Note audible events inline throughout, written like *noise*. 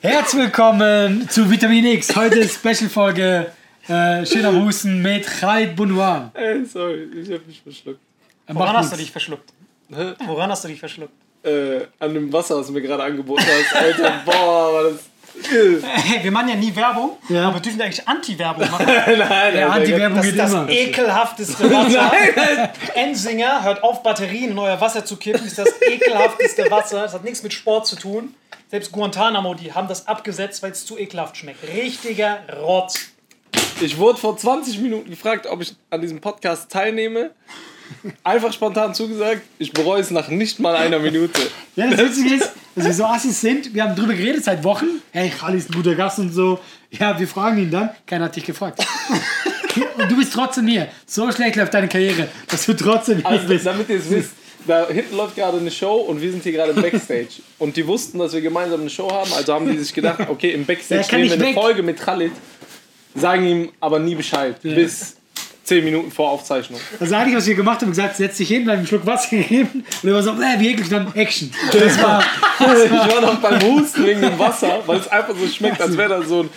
Herzlich willkommen zu Vitamin X. Heute Special-Folge äh, Schön am Husten mit Khalid Bounoir. Ey, sorry, ich hab mich verschluckt. Woran hast du dich verschluckt? Hä? Woran hast du dich verschluckt? Äh, an dem Wasser, was du mir gerade angeboten hast. Alter, *laughs* boah, war das. Hey, wir machen ja nie Werbung, Ja. aber wir dürfen eigentlich Anti-Werbung machen. *laughs* Nein, Ja, Alter, Anti-Werbung Das geht ist das immer. ekelhafteste Wasser. *laughs* Ensinger hört auf, Batterien in euer Wasser zu kippen. Das ist das ekelhafteste Wasser. Das hat nichts mit Sport zu tun. Selbst Guantanamo, die haben das abgesetzt, weil es zu ekelhaft schmeckt. Richtiger Rotz. Ich wurde vor 20 Minuten gefragt, ob ich an diesem Podcast teilnehme. Einfach spontan zugesagt. Ich bereue es nach nicht mal einer Minute. Ja, das Witzige ist, dass wir so Assis sind. Wir haben drüber geredet seit Wochen. Hey, Khalid ist ein guter Gast und so. Ja, wir fragen ihn dann. Keiner hat dich gefragt. *laughs* und du bist trotzdem hier. So schlecht läuft deine Karriere, dass du trotzdem hier Also, bist. damit ihr es wisst, da hinten läuft gerade eine Show und wir sind hier gerade im Backstage. *laughs* Und die wussten, dass wir gemeinsam eine Show haben, also haben die sich gedacht, okay, im Backstage kann drehen wir eine weg. Folge mit Khalid, sagen ihm aber nie Bescheid, bis 10 Minuten vor Aufzeichnung. Also eigentlich, was wir gemacht haben, gesagt, setz dich hin, dann einen Schluck Wasser *laughs* gegeben und er war so, äh, wie eklig, dann Action. Das war, *laughs* Ich war noch beim Husten wegen dem Wasser, weil es einfach so schmeckt, als wäre da so ein,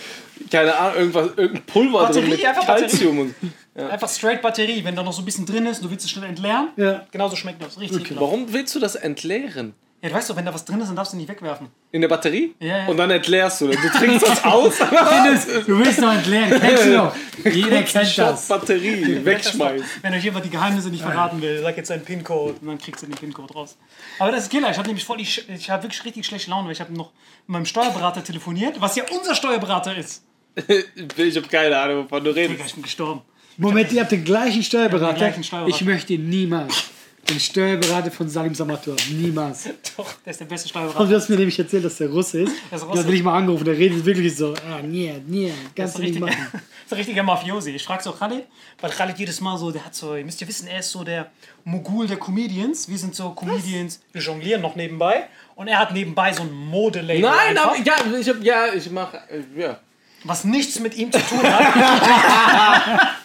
keine Ahnung, irgendwas, irgendein Pulver drin Batterie, mit einfach Calcium. Und, *laughs* Einfach straight Batterie. Wenn da noch so ein bisschen drin ist, du willst es schnell entleeren. ja. Genauso schmeckt das. Richtig ekelhaft. warum willst du das entleeren? Ja, du weißt doch, wenn da was drin ist, dann darfst du nicht wegwerfen. In der Batterie? Ja, ja. Und dann entleerst du. Du trinkst das *laughs* aus, du willst noch entleeren, kennst du noch. Jeder kennt das. Batterie wegschmeißt. Wenn euch jemand die Geheimnisse nicht verraten will, sag jetzt einen PIN-Code und dann kriegst du den PIN-Code raus. Aber das ist Killer. Ich habe nämlich voll die, Sch- ich habe wirklich richtig schlechte Laune, weil ich habe noch mit meinem Steuerberater telefoniert, was ja unser Steuerberater ist. *laughs* Ich habe keine Ahnung, wovon du Digga, redest. ich bin gestorben. Moment, ihr habt den gleichen Steuerberater. Den gleichen Steuerberater. Ich möchte niemals den Steuerberater von Salim Samator. Niemals. Doch, der ist der beste Und Steuerberater. du hast mir nämlich erzählt, dass der Russe ist. Der ist Und Russe. dann bin ich mal angerufen, der redet wirklich so, ah, nee, nee, Das kannst ist du nicht machen. *laughs* das ist ein richtiger Mafiosi. Ich frage so Khalid, weil Khalid jedes Mal so, der hat so, ihr müsst ja wissen, er ist so der Mogul der Comedians. Wir sind so Comedians, wir jonglieren noch nebenbei. Und er hat nebenbei so ein Modelabel. Nein, einfach, aber ja, ich hab, ja, ich mach, äh, ja. was nichts mit ihm zu tun hat. *laughs*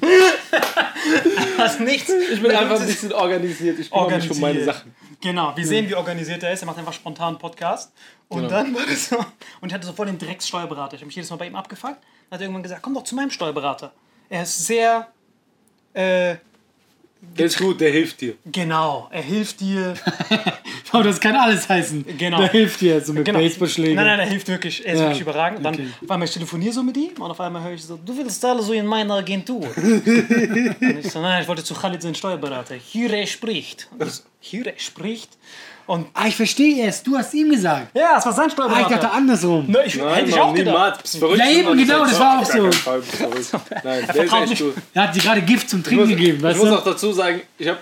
*laughs* *laughs* was nichts. Ich bin einfach ein bisschen organisiert. Ich kümmere mich um meine Sachen. Genau, wir sehen, wie organisiert er ist. Er macht einfach spontan einen Podcast. Und Genau. dann war das so. Und ich hatte so voll den Dreckssteuerberater. Ich habe mich jedes Mal bei ihm abgefuckt. Dann hat er irgendwann gesagt: Komm doch zu meinem Steuerberater. Er ist sehr. Äh, Der ist gut, der hilft dir. genau, er hilft dir. *laughs* Oh, das kann alles heißen. Genau. Der hilft dir so mit Genau. Baseballschlägen. Nein, nein, er hilft wirklich. Er ist Ja, wirklich überragend. Dann okay. auf einmal ich telefoniere so mit ihm und auf einmal höre ich so, du willst alle so in meiner Agentur. *laughs* und ich so, nein, ich wollte zu Khalid sein Steuerberater. Hier er spricht. So, hier er spricht. Und Ah, ich verstehe es. Du hast ihm gesagt. ja, es war sein Ah, ich Steuerberater. dachte andersrum. Ne, ich, hätte ich auch gedacht. Verrückt, Ja, eben, genau, das war auch so. Fall. *laughs* Nein, der ist vertraut echt nicht. gut. Er hat dir gerade Gift zum Trinken gegeben, Ich muss du? auch dazu sagen, ich habe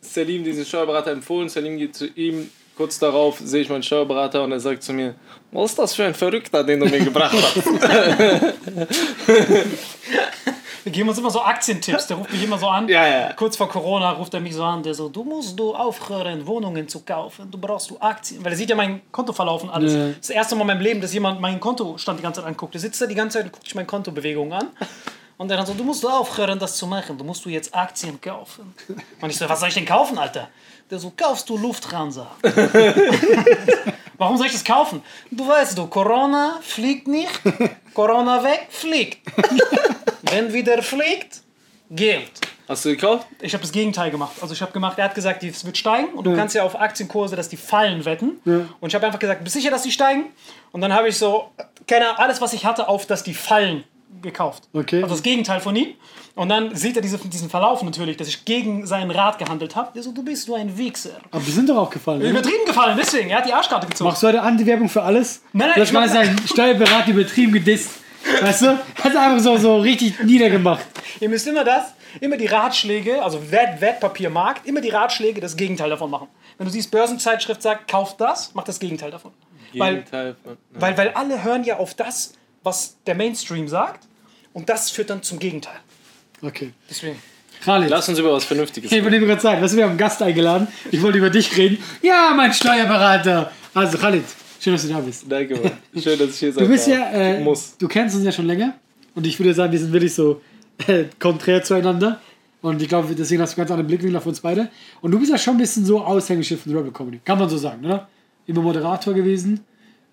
Selim diesen Steuerberater empfohlen. Selim geht zu ihm. Kurz darauf sehe ich meinen Steuerberater und er sagt zu mir, was ist das für ein Verrückter, den du mir gebracht hast? *laughs* *laughs* Wir geben uns immer so Aktientipps. Der ruft mich immer so an. Ja, ja. Kurz vor Corona ruft er mich so an. Der so, du musst du aufhören, Wohnungen zu kaufen. Du brauchst du Aktien. Weil er sieht ja mein Kontoverlauf und alles. Ja. Das erste Mal in meinem Leben, dass jemand meinen Kontostand die ganze Zeit anguckt. Der sitzt da die ganze Zeit und guckt sich meine Kontobewegungen an. *laughs* Und der dann so, du musst du aufhören, das zu machen. Du musst du jetzt Aktien kaufen. Und ich so, was soll ich denn kaufen, Alter? Der so, kaufst du Lufthansa. *laughs* Warum soll ich das kaufen? Du weißt du, Corona fliegt nicht, *laughs* Corona weg, fliegt. *laughs* Wenn wieder fliegt, Geld. Hast du gekauft? Ich habe das Gegenteil gemacht. Also ich habe gemacht, er hat gesagt, es wird steigen und du kannst ja auf Aktienkurse, dass die fallen, wetten. Und ich habe einfach gesagt, bist du sicher, dass die steigen? Und dann habe ich so, keine Ahnung, alles, was ich hatte, auf, dass die fallen gekauft. Okay. Also das Gegenteil von ihm. Und dann sieht er diese, diesen Verlauf natürlich, dass ich gegen seinen Rat gehandelt habe. Der so, du bist nur ein Wichser. Aber die sind doch auch gefallen. Ne? Übertrieben gefallen, deswegen. Er hat die Arschkarte gezogen. Machst du heute Anti-Werbung für alles? Nein, nein, Du hast mal seinen *laughs* Steuerberater übertrieben gedisst. Weißt du? Hat einfach so, so richtig niedergemacht. Ihr müsst immer das, immer die Ratschläge, also Wert, Wertpapiermarkt, immer die Ratschläge das Gegenteil davon machen. Wenn du siehst, Börsenzeitschrift sagt, kauft das, mach das Gegenteil davon. Weil, Gegenteil von- weil, weil alle hören ja auf das, was der Mainstream sagt und das führt dann zum Gegenteil. Okay. Deswegen. Khalid. Lass uns über was Vernünftiges Ich wollte gerade sagen, du, wir haben einen Gast eingeladen. Ich wollte über dich reden. Ja, mein Steuerberater. Also, Khalid, schön, dass du da bist. Danke, Mann. Schön, dass ich hier sein Du bist ja, äh, Muss. du kennst uns ja schon länger. Und ich würde sagen, wir sind wirklich so äh, konträr zueinander. Und ich glaube, deswegen hast du ganz anderen Blickwinkel auf uns beide. Und du bist ja schon ein bisschen so Aushängeschiff von Rebel Comedy. Kann man so sagen, oder? Immer Moderator gewesen.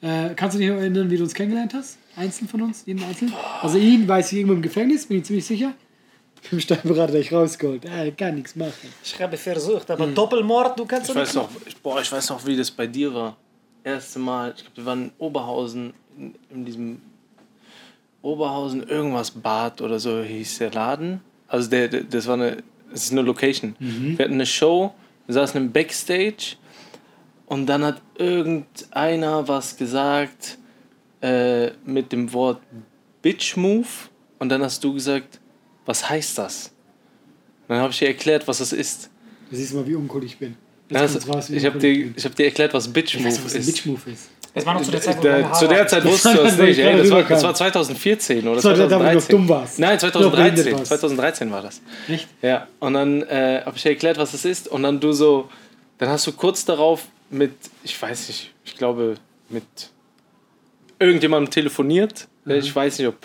Äh, kannst du dich noch erinnern, wie du uns kennengelernt hast? Einzeln von uns? Jeden einzeln? Also ihn weiß ich irgendwo im Gefängnis, bin ich ziemlich sicher. *laughs* Im Steuerberater hab ich rausgeholt. Er kann nichts machen. Ich habe versucht, aber Doppelmord, du kannst Ich weiß nicht noch, ich, boah, ich weiß noch, wie das bei dir war. Erste Mal, ich glaube, wir waren in Oberhausen, in, in diesem Oberhausen irgendwas Bad oder so hieß der Laden. Also der, der das war eine, das ist eine Location. Wir hatten eine Show, wir saßen im Backstage und dann hat irgendeiner was gesagt äh, mit dem Wort Bitch Move und dann hast du gesagt, was heißt das? Und dann habe ich dir erklärt, was das ist. Du siehst mal, wie uncool ich bin. Das, raus, ich habe dir, ich hab dir erklärt, was Bitch Ich Move weiß, was ist. Bitch Move ist. Das war noch zu der Zeit, wo Da, zu der. Zeit wusstest du das *laughs* nicht, ey. Das war, das war 2014 oder Das war der, da, wo du noch 2013. dumm warst. Nein, Noch behindert 2013. warst. 2013 war das. Echt? Ja, und dann äh, habe ich dir erklärt, was das ist. Und dann du so, dann hast du kurz darauf mit, ich weiß nicht, ich glaube, mit irgendjemandem telefoniert. Ich weiß nicht, ob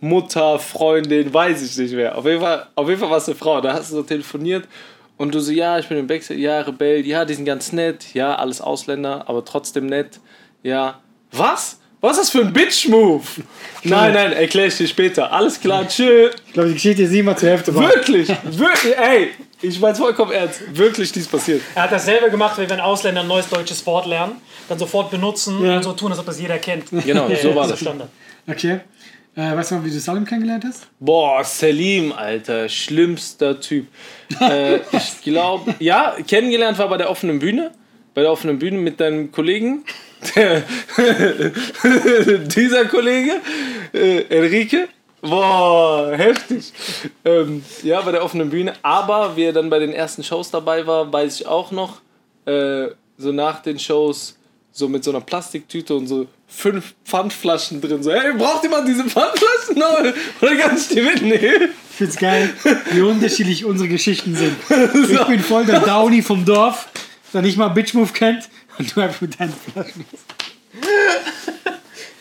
Mutter, Freundin, weiß ich nicht mehr. Auf jeden Fall, auf jeden Fall war es eine Frau. Da hast du so telefoniert und du so, ja, ich bin im Backstage, ja, Rebell, ja, die sind ganz nett, ja, alles Ausländer, aber trotzdem nett, ja. Was? Was ist das für ein Bitch-Move? Nein, nein, erkläre ich dir später. Alles klar, tschö. Ich glaube, die Geschichte ist immer zur Hälfte. Wirklich, wirklich, ey, ich mein's vollkommen ernst. Wirklich, dies passiert. Er hat dasselbe gemacht, wie wenn Ausländer ein neues deutsches Wort lernen, dann sofort benutzen Ja. und so tun, als ob das jeder kennt. Genau, Ja, so war das. Standard. Okay. Äh, weißt du mal, wie du Salim kennengelernt hast? Boah, Selim, Alter, schlimmster Typ. äh, *laughs* ich glaube, ja, kennengelernt war bei der offenen Bühne. Bei der offenen Bühne mit deinem Kollegen. *laughs* Dieser Kollege, äh, Enrique. Boah, heftig. Ähm, ja, bei der offenen Bühne. Aber wie er dann bei den ersten Shows dabei war, weiß ich auch noch, äh, so nach den Shows, so mit so einer Plastiktüte und so fünf Pfandflaschen drin. So, hey, braucht jemand diese Pfandflaschen noch? Oder kann ich die mitnehmen? Ich find's geil, wie unterschiedlich unsere Geschichten sind. *laughs* Ich bin voll der Downy vom Dorf, der nicht mal Bitch Move kennt und du einfach mit deinen Flaschen.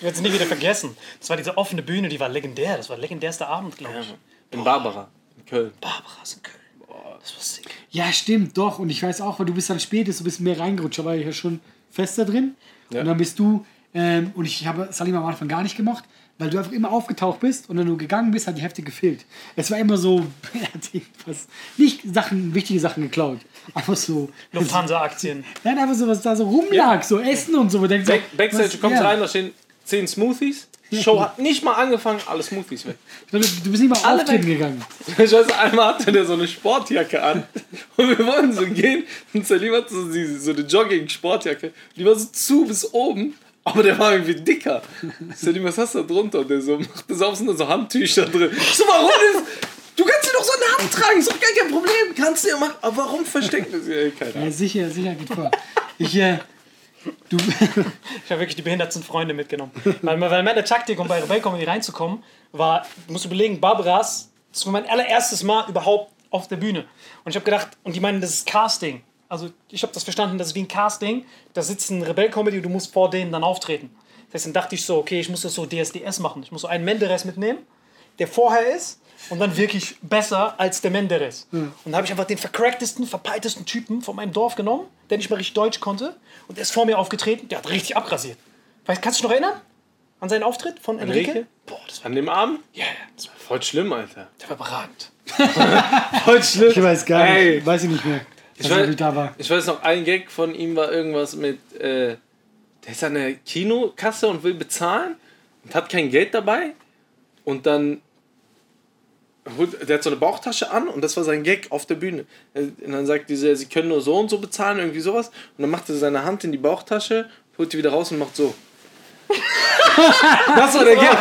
Ich werde es nie wieder vergessen. Das war diese offene Bühne, die war legendär. Das war der legendärste Abend, glaube ich. In Barbara, in Köln. Barbaras in Köln. Das war sick. Ja, stimmt, doch. Und ich weiß auch, weil du bist dann spät, ist, du bist mehr reingerutscht, da war ich ja schon fester drin. Ja. Und dann bist du, ähm, und ich habe Salim am Anfang gar nicht gemacht, weil du einfach immer aufgetaucht bist und wenn du gegangen bist, hat die Hefte gefehlt. Es war immer so, *laughs* er hat irgendwas, nicht Sachen, wichtige Sachen geklaut. Einfach so. Lufthansa-Aktien. Nein, einfach so, was da so rumlag, so Essen und so. denkst, so, Back, Backstage, was- du kommst ja. rein, da stehen 10 Smoothies. Die Show hat nicht mal angefangen, alle Smoothies weg. Du bist nicht mal Alle auftreten weg. gegangen. Ich weiß, einmal hatte der so eine Sportjacke an *laughs* und wir wollten so gehen und Salim hatte so, die, so eine Jogging-Sportjacke. Die war so zu bis oben, aber der war irgendwie dicker. Salim, was hast du da drunter? Und der so, macht das auf, sind da so Handtücher drin. Ich so, warum ist... Du kannst sie doch so in der Hand tragen, ist doch gar kein Problem. Kannst du ja machen. Aber warum versteckt das? Ja, keine Ahnung. Ja, sicher, sicher geht vor. Ich, äh, du, *laughs* Ich habe wirklich die behindertsten Freunde mitgenommen. *laughs* weil, weil meine Taktik, um bei Rebell Comedy reinzukommen, war, du musst überlegen, Barbaras, das war mein allererstes Mal überhaupt auf der Bühne. Und ich habe gedacht, und die meinen, das ist Casting. Also ich habe das verstanden, das ist wie ein Casting. Da sitzt ein Rebell-Comedy und du musst vor denen dann auftreten. Das heißt, dann dachte ich so, okay, ich muss das so DSDS machen. Ich muss so einen Menderes mitnehmen, der vorher ist und dann wirklich besser als der Menderes. Und dann habe ich einfach den vercracktesten, verpeiltesten Typen von meinem Dorf genommen, der nicht mal richtig Deutsch konnte. Und der ist vor mir aufgetreten, der hat richtig abrasiert. Weißt, kannst du dich noch erinnern? An seinen Auftritt von Enrique? Enrique? Boah, das war, An dem Abend? yeah, Das war voll schlimm, Alter. der war überragend. *laughs* Voll schlimm. ich weiß gar nicht, Ey. weiß ich nicht mehr. Ich weiß, war. ich weiß noch, ein Gag von ihm war irgendwas mit, äh, der ist an der Kinokasse und will bezahlen und hat kein Geld dabei und dann holt, der hat so eine Bauchtasche an und das war sein Gag auf der Bühne. Und dann sagt diese, sie können nur so und so bezahlen, irgendwie sowas und dann macht er seine Hand in die Bauchtasche, holt die wieder raus und macht so. *laughs* das war der Gag.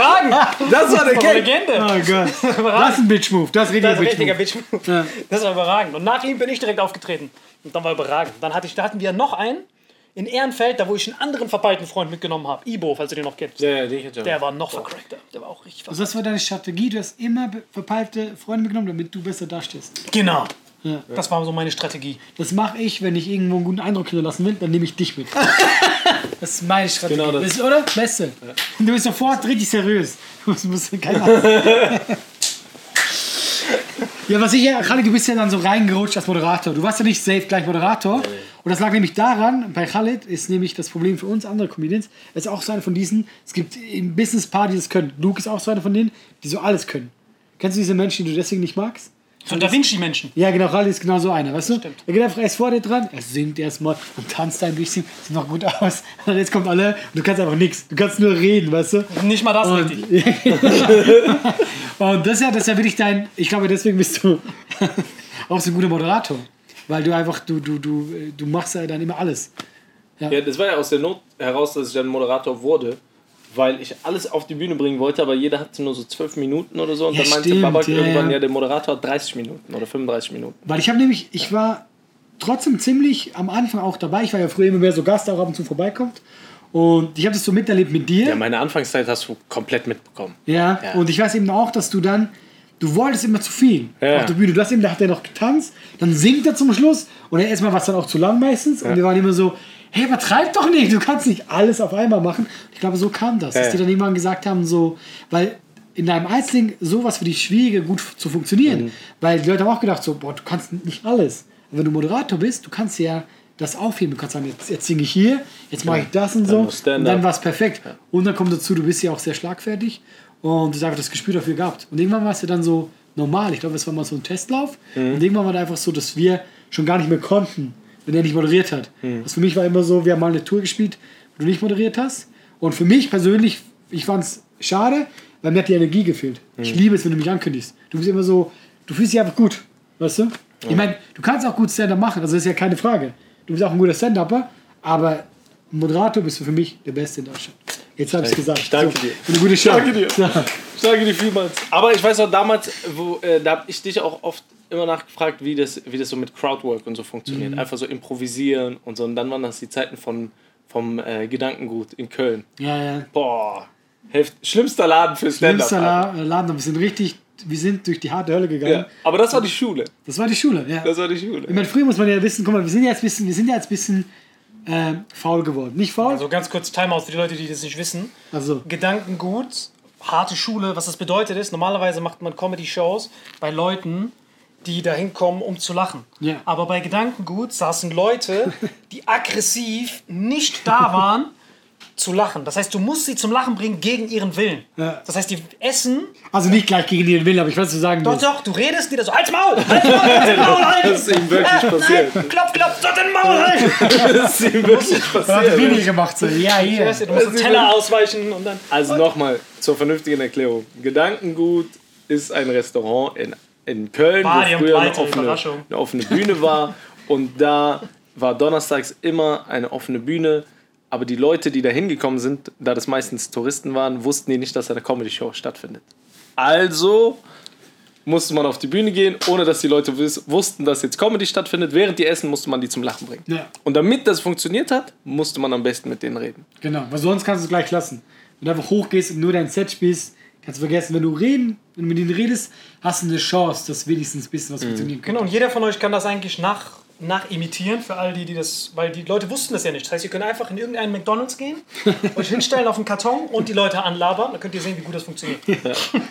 Das war der Das war Gag. Legende. Oh Gott. Das ist ein Bitch-Move. Das ist Das ist ein richtiger richtiger Bitch-Move. Bitch. Ja. Das war überragend. Und nach ihm bin ich direkt aufgetreten. Und dann war überragend. Dann hatte ich, da hatten wir noch einen in Ehrenfeld, da wo ich einen anderen verpeilten Freund mitgenommen habe. Ibo, falls du den noch kennst. Ja, ja, den kennt ihr Der war noch vercrackter. Der war auch richtig Also das war deine Strategie. Du hast immer verpeilte Freunde mitgenommen, damit du besser dastehst. Genau. Ja. Das war so meine Strategie. Das mache ich, wenn ich irgendwo einen guten Eindruck hinterlassen will, dann nehme ich dich mit. *laughs* Das ist meine Strategie. Genau das. ist, oder? Beste. Du bist sofort richtig seriös. *laughs* Du musst, keine Angst. *laughs* Ja, was ich ja, Khalid, du bist ja dann so reingerutscht als Moderator. Du warst ja nicht safe gleich Moderator. Und das lag nämlich daran, bei Khalid ist nämlich das Problem für uns andere Comedians, er ist auch so einer von diesen, es gibt im Business Paar, die das können. Luke ist auch so einer von denen, die so alles können. Kennst du diese Menschen, die du deswegen nicht magst? So Da Vinci-Menschen. Ja, genau, Khalid ist genau so einer, weißt du? Er geht einfach erst vor dir dran, er singt erstmal und tanzt ein bisschen, sieht noch gut aus. *laughs* Und jetzt kommt alle und du kannst einfach nichts. Du kannst nur reden, weißt du? Nicht mal das Und, richtig. *laughs* und das ist ja, das ist ja wirklich dein, ich glaube, deswegen bist du *laughs* auch so ein guter Moderator. Weil du einfach, du, du, du, du machst ja dann immer alles. Ja, das war ja aus der Not heraus, dass ich dann Moderator wurde, weil ich alles auf die Bühne bringen wollte, aber jeder hatte nur so zwölf Minuten oder so. Und Ja, dann meinte stimmt, Babak ja, irgendwann, ja. ja, der Moderator hat 30 Minuten oder 35 Minuten. Weil ich habe nämlich, ich war trotzdem ziemlich am Anfang auch dabei. Ich war ja früher immer mehr so Gast, der auch ab und zu vorbeikommt. Und ich habe das so miterlebt mit dir. Ja, meine Anfangszeit hast du komplett mitbekommen. Ja, Ja. und ich weiß eben auch, dass du dann, du wolltest immer zu viel Ja. auf der Bühne. Du hast eben, da hat er noch getanzt, dann singt er zum Schluss und erstmal war es dann auch zu lang meistens. Und wir waren immer so, hey, übertreib doch nicht, du kannst nicht alles auf einmal machen. Ich glaube, so kam das, dass Ja. die dann irgendwann gesagt haben, so, weil in deinem Einzelnen sowas für dich schwierig, gut zu funktionieren. Mhm. Weil die Leute haben auch gedacht, so, boah, du kannst nicht alles. Und wenn du Moderator bist, du kannst ja das aufheben. Du kannst sagen, jetzt, jetzt singe ich hier, jetzt mache ich das und so. Und dann war es perfekt. Und dann kommt dazu, du bist ja auch sehr schlagfertig und hast einfach das Gespür dafür gehabt. Und irgendwann war es ja dann so normal. Ich glaube, es war mal so ein Testlauf. Und irgendwann war da einfach so, dass wir schon gar nicht mehr konnten, wenn er nicht moderiert hat. Das für mich war immer so, wir haben mal eine Tour gespielt, wo du nicht moderiert hast. Und für mich persönlich, ich fand es schade, weil mir hat die Energie gefehlt. Ich liebe es, wenn du mich ankündigst. Du bist immer so, du fühlst dich einfach gut. Weißt du? Ich meine, du kannst auch gut Stand-up machen, also das ist ja keine Frage. Du bist auch ein guter Stand-Upper, aber Moderator bist du für mich der Beste in Deutschland. Jetzt habe ich es gesagt. Ich danke so, dir. Eine gute Show. Danke dir. So. Ich danke dir vielmals. Aber ich weiß auch damals, wo, äh, da habe ich dich auch oft immer nachgefragt, wie das, wie das so mit Crowdwork und so funktioniert. Einfach so improvisieren und so. Und dann waren das die Zeiten von, vom äh, Gedankengut in Köln. Ja, ja. Boah, Hälfte, schlimmster Laden für Stand-Up. Schlimmster La- äh, Laden, wir sind richtig, wir sind durch die harte Hölle gegangen. Ja, aber das war die Schule. Das war die Schule, ja. Das war die Schule. Ich meine, früher muss man ja wissen, guck mal, wir sind ja jetzt ein bisschen, wir sind ja jetzt ein bisschen äh, faul geworden. Nicht faul? Also ganz kurz Timeout für die Leute, die das nicht wissen. Also, Gedankengut, harte Schule, was das bedeutet ist, normalerweise macht man Comedy-Shows bei Leuten, die da hinkommen, um zu lachen. Ja. Aber bei Gedankengut saßen Leute, die aggressiv nicht da waren, *laughs* zu lachen. Das heißt, du musst sie zum Lachen bringen gegen ihren Willen. Ja. Das heißt, die essen, also nicht gleich gegen den Willen, aber ich weiß, was du sagen doch, willst. doch, du redest, die da so, halt's Maul, halt's Maul, halt's *laughs* Maul, halt. Das ist ihm wirklich Äh, passiert. Nein, klopf, klopf, dort den Maul, halt. Das ist ihm wirklich Das hat passiert. weniger gemacht, so. Ja, hier. Weißt du, musst den Teller ausweichen und dann... Also nochmal zur vernünftigen Erklärung. Gedankengut ist ein Restaurant in, in Köln, Badi wo früher eine offene, eine offene Bühne war. Und da war donnerstags immer eine offene Bühne. Aber die Leute, die da hingekommen sind, da das meistens Touristen waren, wussten die nicht, dass eine Comedy-Show stattfindet. Also musste man auf die Bühne gehen, ohne dass die Leute wussten, dass jetzt Comedy stattfindet. Während die essen, musste man die zum Lachen bringen. Ja. Und damit das funktioniert hat, musste man am besten mit denen reden. Genau, weil sonst kannst du es gleich lassen. Wenn du einfach hochgehst und nur dein Set spielst, kannst du vergessen, wenn du reden, wenn du mit ihnen redest, hast du eine Chance, dass wenigstens ein bisschen was funktionieren kann. Genau, und jeder von euch kann das eigentlich nach, nachimitieren für all die, die das, weil die Leute wussten das ja nicht. Das heißt, ihr könnt einfach in irgendeinen McDonalds gehen, *laughs* euch hinstellen auf den Karton und die Leute anlabern, dann könnt ihr sehen, wie gut das funktioniert.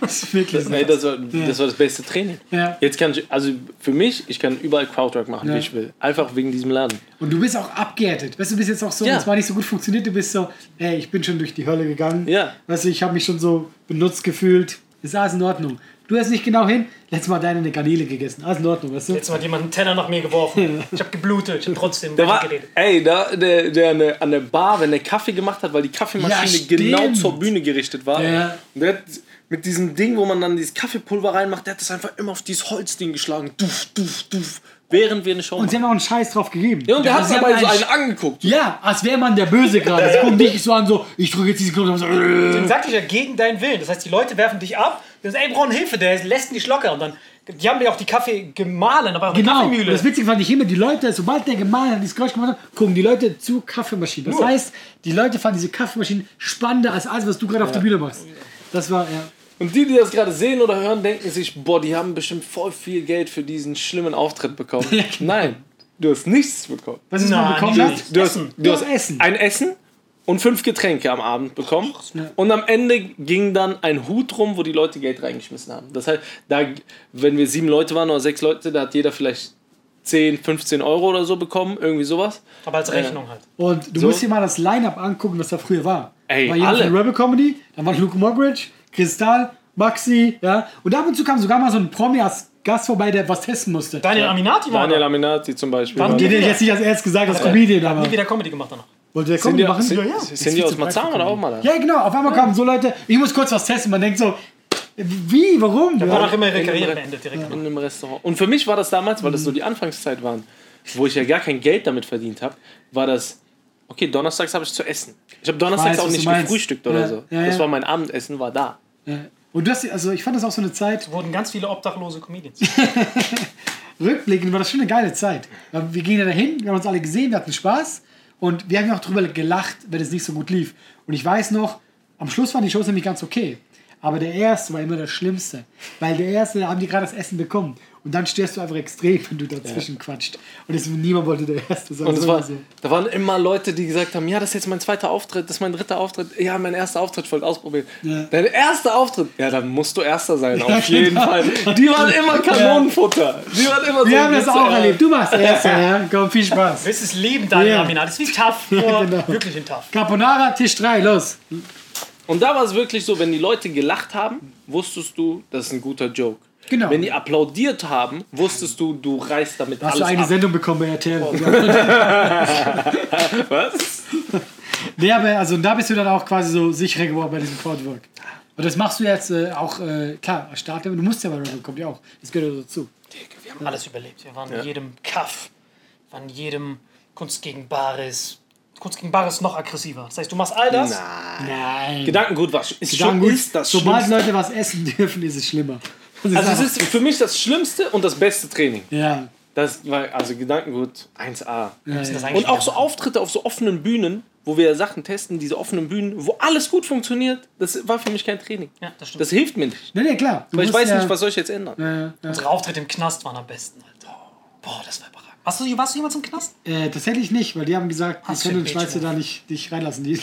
Das ist wirklich. Ey, das, war, das war das beste Training. Ja. Jetzt kann ich, also für mich, ich kann überall Crowdwork machen, Ja. wie ich will. Einfach wegen diesem Laden. Und du bist auch abgehärtet. Weißt du, du bist jetzt auch so, Ja. es mal nicht so gut funktioniert, du bist so, ey, ich bin schon durch die Hölle gegangen. Ja. Weißt du, ich habe mich schon so benutzt gefühlt. Ist alles in Ordnung. Du hörst nicht genau hin. Letztes Mal hat deine eine Garnele gegessen. Alles in Ordnung, weißt du? Jetzt hat jemand einen Teller nach mir geworfen. Ich habe geblutet, ich habe trotzdem Da war, weitergeredet. ey, da, der, der an, der an der Bar, wenn der Kaffee gemacht hat, weil die Kaffeemaschine Ja, genau zur Bühne gerichtet war. Ja. Und der hat mit diesem Ding, wo man dann dieses Kaffeepulver reinmacht, der hat das einfach immer auf dieses Holzding geschlagen. Duff, duff, duff. Während wir eine Show Und sie haben auch einen Scheiß drauf gegeben. Ja, und der Also hat dabei haben so einen einen angeguckt. Ja, als wäre man der Böse gerade. Sie gucken dich so an, so, ich drücke jetzt diesen Knopf und so, äh. Dann sagte ich ja gegen deinen Willen. Das heißt, die Leute werfen dich ab, die sagen, ey, wir brauchen Hilfe, der lässt nicht locker. Und dann, die haben ja auch die Kaffee gemahlen, aber auch Genau. Kaffeemühle. Das Witzige fand ich immer, die Leute, sobald der gemahlen hat, dieses Geräusch gemacht hat, gucken die Leute zur Kaffeemaschine. Das Nur. heißt, die Leute fanden diese Kaffeemaschine spannender als alles, was du gerade auf der Bühne machst. Das war, ja. Und die, die das gerade sehen oder hören, denken sich, boah, die haben bestimmt voll viel Geld für diesen schlimmen Auftritt bekommen. *laughs* Nein, du hast nichts bekommen. Was ist Nein, mal bekommen nicht. hast? Du hast, Essen. du hast Essen. ein Essen und fünf Getränke am Abend bekommen. Und am Ende ging dann ein Hut rum, wo die Leute Geld reingeschmissen haben. Das heißt, da, wenn wir sieben Leute waren oder sechs Leute, da hat jeder vielleicht 10, 15 Euro oder so bekommen, irgendwie sowas. aber als Rechnung halt. Und du So. musst dir mal das Line-Up angucken, was da früher war. Ey, war jemand alle. von Rebel Comedy, dann war Luke Moggridge, Kristall, Maxi, ja. Und ab und zu kam sogar mal so ein Promi als Gast vorbei, der was testen musste. Daniel Aminati war Daniel da. Aminati zum Beispiel. Wann war- Den hätte ich jetzt nicht als erstes gesagt, als Comedian, aber. Nie wieder Comedy gemacht danach. Wollte der Comedy machen? sind, Ja, ja. sind die aus Marzahn oder auch mal da? Ja, genau. Auf einmal kamen so Leute, ich muss kurz was testen. Man denkt so, wie, warum? Da war noch immer ihre In Karriere einem- beendet direkt. in einem Restaurant. Und für mich war das damals, weil das so die Anfangszeit waren, wo ich ja gar kein Geld damit verdient habe, war das, okay, donnerstags habe ich zu essen. Ich habe donnerstags Weiß, auch nicht gefrühstückt oder Ja, so. ja, das war mein Abendessen, war da. Ja. Und du hast, also ich fand das auch so eine Zeit, wurden ganz viele obdachlose Comedians. *laughs* rückblickend war das schon eine geile Zeit. Wir gingen ja dahin, wir haben uns alle gesehen, wir hatten Spaß und wir haben ja auch drüber gelacht, wenn es nicht so gut lief. Und ich weiß noch, am Schluss waren die Shows nämlich ganz okay. Aber der erste war immer das Schlimmste. Weil der erste, da haben die gerade das Essen bekommen. Und dann störst du einfach extrem, wenn du dazwischen quatscht. Und es, niemand wollte der Erste sein. Und es Das war, so. da waren immer Leute, die gesagt haben, ja, das ist jetzt mein zweiter Auftritt, das ist mein dritter Auftritt. Ja, mein erster Auftritt, ich wollte ausprobieren. Ja. Dein erster Auftritt? Ja, dann musst du Erster sein, auf Ja, jeden genau. Fall. Die waren immer Kanonenfutter. Die waren immer so. Wir haben das auch erlebt. Du warst der Erste, ja? Komm, viel Spaß. Willst es lieben, Daniel Ja. Aminati? Das ist wie tough, *laughs* nur genau. wirklich in tough. Carbonara, Tisch 3, los. Und da war es wirklich so, wenn die Leute gelacht haben, wusstest du, das ist ein guter Joke. Genau. Wenn die applaudiert haben, wusstest du, du reißt damit Hast du alles eine ab. Sendung bekommen bei RTL? *laughs* Was? Nee, aber also da bist du dann auch quasi so sicherer geworden bei diesem Crowdwork. Und das machst du jetzt äh, auch, äh, klar, als Starter, du musst ja bei Rebel kommt ja auch. Das gehört ja dazu. Wir haben alles überlebt. Wir waren in jedem Kaff, waren in jedem Kunst gegen Bares, Kunst gegen Bar ist noch aggressiver. Das heißt, du machst all das. Nein. Gedankengut was ist Gedanken schon gut. ist das Sobald. Leute was essen *laughs* dürfen, ist es schlimmer. Das Also es ist für mich das Schlimmste und das beste Training. ja. Das war also Gedankengut 1A. Ja, Und auch so Auftritte auf so offenen Bühnen, wo wir Sachen testen, diese offenen Bühnen, wo alles gut funktioniert, das war für mich kein Training. Ja, das stimmt. Das hilft mir nicht. Nee, nee, klar. Du Weil ich weiß ja, nicht, was soll ich jetzt ändern. Ja, ja. Unsere Auftritte im Knast waren am besten, Alter. Boah, das war überragend. Warst du, warst du jemals im Knast? Äh, tatsächlich nicht, weil die haben gesagt, die Hast können und den Schweizer da nicht, nicht reinlassen. Die,